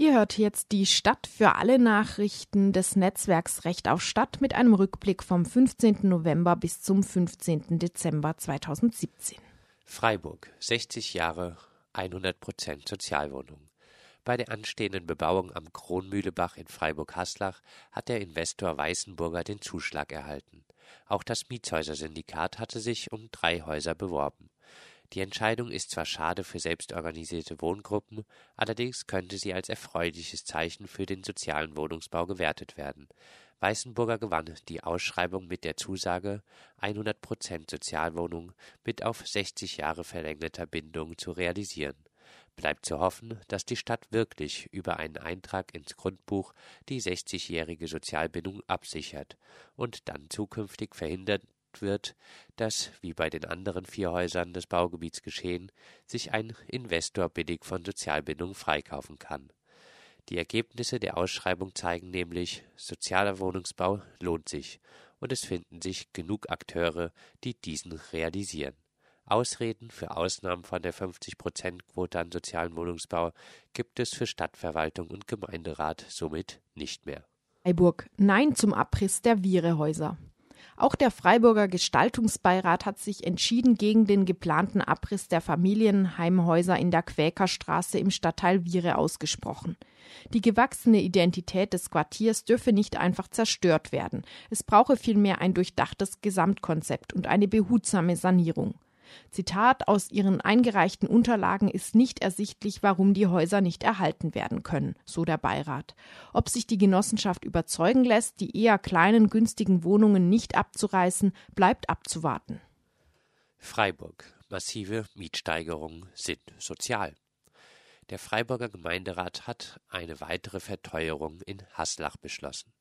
Ihr hört jetzt die Stadt für alle Nachrichten des Netzwerks Recht auf Stadt mit einem Rückblick vom 15. November bis zum 15. Dezember 2017. Freiburg, 60 Jahre, 100 Prozent Sozialwohnung. Bei der anstehenden Bebauung am Kronmühlebach in Freiburg-Haslach hat der Investor Weißenburger den Zuschlag erhalten. Auch das Mietshäuser-Syndikat hatte sich um drei Häuser beworben. Die Entscheidung ist zwar schade für selbstorganisierte Wohngruppen, allerdings könnte sie als erfreuliches Zeichen für den sozialen Wohnungsbau gewertet werden. Weißenburger gewann die Ausschreibung mit der Zusage, 100 Prozent Sozialwohnung mit auf 60 Jahre verlängerter Bindung zu realisieren. Bleibt zu hoffen, dass die Stadt wirklich über einen Eintrag ins Grundbuch die 60-jährige Sozialbindung absichert und dann zukünftig verhindert wird, dass, wie bei den anderen vier Häusern des Baugebiets geschehen, sich ein Investor billig von Sozialbindung freikaufen kann. Die Ergebnisse der Ausschreibung zeigen nämlich, sozialer Wohnungsbau lohnt sich, und es finden sich genug Akteure, die diesen realisieren. Ausreden für Ausnahmen von der 50-Prozent-Quote an sozialen Wohnungsbau gibt es für Stadtverwaltung und Gemeinderat somit nicht mehr. Freiburg. Nein zum Abriss der Virehäuser. Auch der Freiburger Gestaltungsbeirat hat sich entschieden gegen den geplanten Abriss der Familienheimhäuser in der Quäkerstraße im Stadtteil Viere ausgesprochen. Die gewachsene Identität des Quartiers dürfe nicht einfach zerstört werden. Es brauche vielmehr ein durchdachtes Gesamtkonzept und eine behutsame Sanierung. Zitat aus ihren eingereichten Unterlagen ist nicht ersichtlich, warum die Häuser nicht erhalten werden können, so der Beirat. Ob sich die Genossenschaft überzeugen lässt, die eher kleinen, günstigen Wohnungen nicht abzureißen, bleibt abzuwarten. Freiburg. Massive Mietsteigerungen sind sozial. Der Freiburger Gemeinderat hat eine weitere Verteuerung in Haslach beschlossen.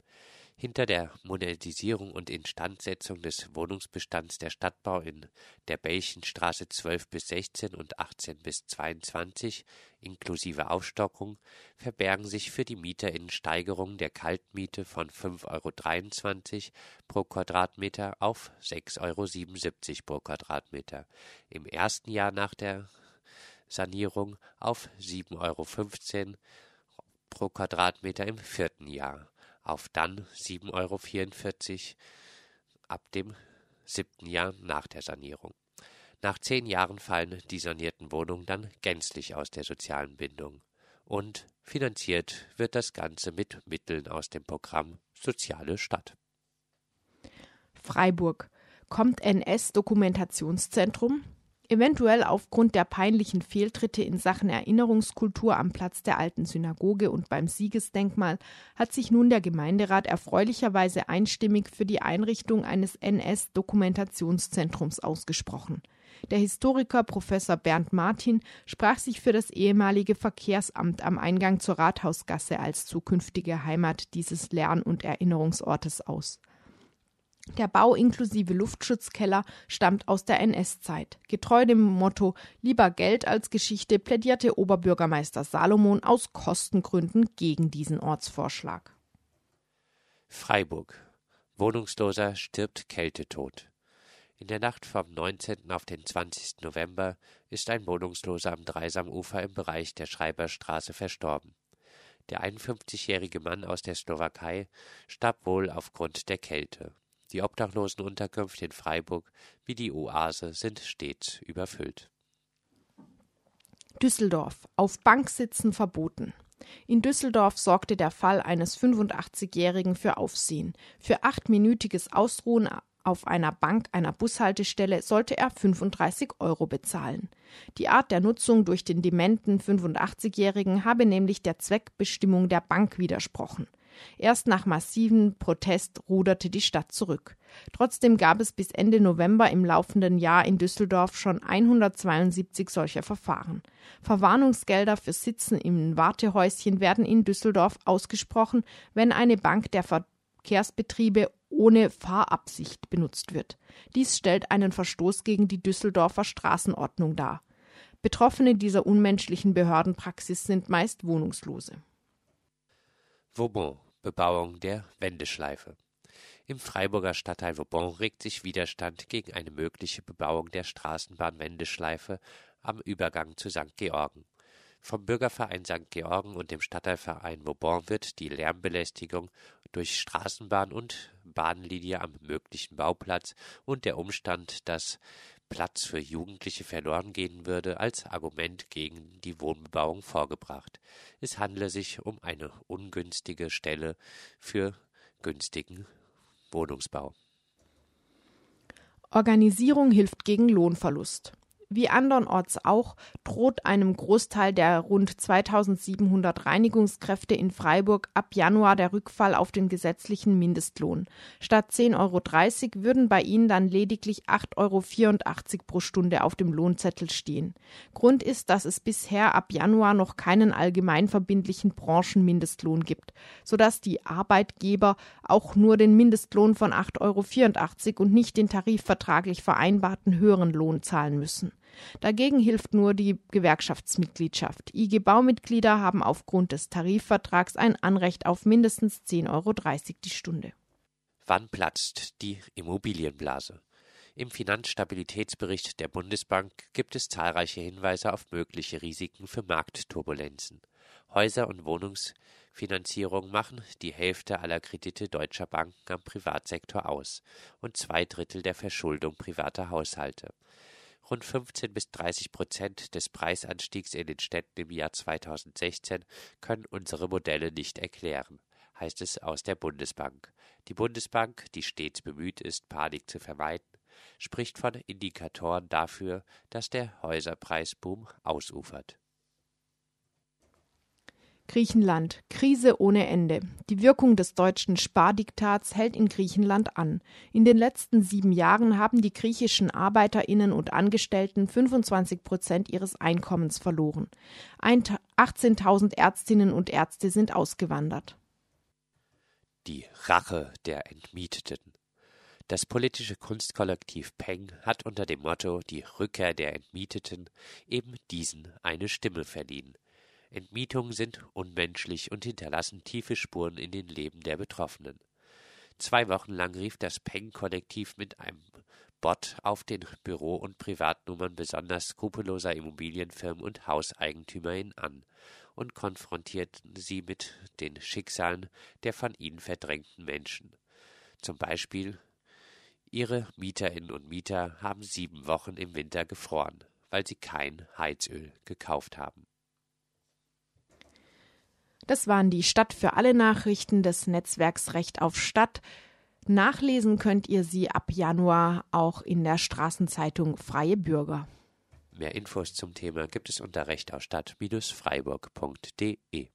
Hinter der Modernisierung und Instandsetzung des Wohnungsbestands der Stadtbau in der Belchenstraße 12 bis 16 und 18 bis 22 inklusive Aufstockung verbergen sich für die MieterInnen Steigerungen der Kaltmiete von 5,23 Euro pro Quadratmeter auf 6,77 Euro pro Quadratmeter. Im ersten Jahr nach der Sanierung auf 7,15 Euro pro Quadratmeter im vierten Jahr auf dann 7,44 Euro ab dem siebten Jahr nach der Sanierung. Nach zehn Jahren fallen die sanierten Wohnungen dann gänzlich aus der sozialen Bindung. Und finanziert wird das Ganze mit Mitteln aus dem Programm Soziale Stadt. Freiburg. Kommt NS-Dokumentationszentrum? Eventuell aufgrund der peinlichen Fehltritte in Sachen Erinnerungskultur am Platz der alten Synagoge und beim Siegesdenkmal hat sich nun der Gemeinderat erfreulicherweise einstimmig für die Einrichtung eines NS-Dokumentationszentrums ausgesprochen. Der Historiker Professor Bernd Martin sprach sich für das ehemalige Verkehrsamt am Eingang zur Rathausgasse als zukünftige Heimat dieses Lern- und Erinnerungsortes aus. Der Bau inklusive Luftschutzkeller stammt aus der NS-Zeit. Getreu dem Motto Lieber Geld als Geschichte plädierte Oberbürgermeister Salomon aus Kostengründen gegen diesen Ortsvorschlag. Freiburg. Wohnungsloser stirbt Kältetod. In der Nacht vom 19. auf den 20. November ist ein Wohnungsloser am Dreisamufer im Bereich der Schreiberstraße verstorben. Der 51-jährige Mann aus der Slowakei starb wohl aufgrund der Kälte. Die Obdachlosenunterkünfte in Freiburg wie die Oase sind stets überfüllt. Düsseldorf. Auf Banksitzen verboten. In Düsseldorf sorgte der Fall eines 85-Jährigen für Aufsehen. Für achtminütiges Ausruhen auf einer Bank einer Bushaltestelle sollte er 35 Euro bezahlen. Die Art der Nutzung durch den dementen 85-Jährigen habe nämlich der Zweckbestimmung der Bank widersprochen. Erst nach massivem Protest ruderte die Stadt zurück. Trotzdem gab es bis Ende November im laufenden Jahr in Düsseldorf schon 172 solcher Verfahren. Verwarnungsgelder für Sitzen im Wartehäuschen werden in Düsseldorf ausgesprochen, wenn eine Bank der Verkehrsbetriebe ohne Fahrabsicht benutzt wird. Dies stellt einen Verstoß gegen die Düsseldorfer Straßenordnung dar. Betroffene dieser unmenschlichen Behördenpraxis sind meist Wohnungslose. Vauban Bebauung der Wendeschleife. Im Freiburger Stadtteil Vauban regt sich Widerstand gegen eine mögliche Bebauung der Straßenbahn-Wendeschleife am Übergang zu St. Georgen. Vom Bürgerverein St. Georgen und dem Stadtteilverein Vauban wird die Lärmbelästigung durch Straßenbahn und Bahnlinie am möglichen Bauplatz und der Umstand, dass Platz für Jugendliche verloren gehen würde, als Argument gegen die Wohnbebauung vorgebracht. Es handle sich um eine ungünstige Stelle für günstigen Wohnungsbau. Organisierung hilft gegen Lohnverlust. Wie andernorts auch droht einem Großteil der rund 2700 Reinigungskräfte in Freiburg ab Januar der Rückfall auf den gesetzlichen Mindestlohn. Statt 10,30 Euro würden bei ihnen dann lediglich 8,84 Euro pro Stunde auf dem Lohnzettel stehen. Grund ist, dass es bisher ab Januar noch keinen allgemeinverbindlichen Branchenmindestlohn gibt, sodass die Arbeitgeber auch nur den Mindestlohn von 8,84 Euro und nicht den tarifvertraglich vereinbarten höheren Lohn zahlen müssen. Dagegen hilft nur die Gewerkschaftsmitgliedschaft. IG Baumitglieder haben aufgrund des Tarifvertrags ein Anrecht auf mindestens 10,30 Euro die Stunde. Wann platzt die Immobilienblase? Im Finanzstabilitätsbericht der Bundesbank gibt es zahlreiche Hinweise auf mögliche Risiken für Marktturbulenzen. Häuser- und Wohnungsfinanzierung machen die Hälfte aller Kredite deutscher Banken am Privatsektor aus und zwei Drittel der Verschuldung privater Haushalte. Rund 15 bis 30 Prozent des Preisanstiegs in den Städten im Jahr 2016 können unsere Modelle nicht erklären, heißt es aus der Bundesbank. Die Bundesbank, die stets bemüht ist, Panik zu vermeiden, spricht von Indikatoren dafür, dass der Häuserpreisboom ausufert. Griechenland. Krise ohne Ende. Die Wirkung des deutschen Spardiktats hält in Griechenland an. In den letzten sieben Jahren haben die griechischen Arbeiterinnen und Angestellten 25 Prozent ihres Einkommens verloren. 18.000 Ärztinnen und Ärzte sind ausgewandert. Die Rache der Entmieteten. Das politische Kunstkollektiv Peng hat unter dem Motto Die Rückkehr der Entmieteten eben diesen eine Stimme verliehen. Entmietungen sind unmenschlich und hinterlassen tiefe Spuren in den Leben der Betroffenen. Zwei Wochen lang rief das Peng-Kollektiv mit einem Bot auf den Büro- und Privatnummern besonders skrupelloser Immobilienfirmen und HauseigentümerInnen an und konfrontierten sie mit den Schicksalen der von ihnen verdrängten Menschen. Zum Beispiel Ihre Mieterinnen und Mieter haben sieben Wochen im Winter gefroren, weil sie kein Heizöl gekauft haben. Das waren die Stadt für alle Nachrichten des Netzwerks Recht auf Stadt. Nachlesen könnt ihr sie ab Januar auch in der Straßenzeitung Freie Bürger. Mehr Infos zum Thema gibt es unter rechtaufstadt-freiburg.de.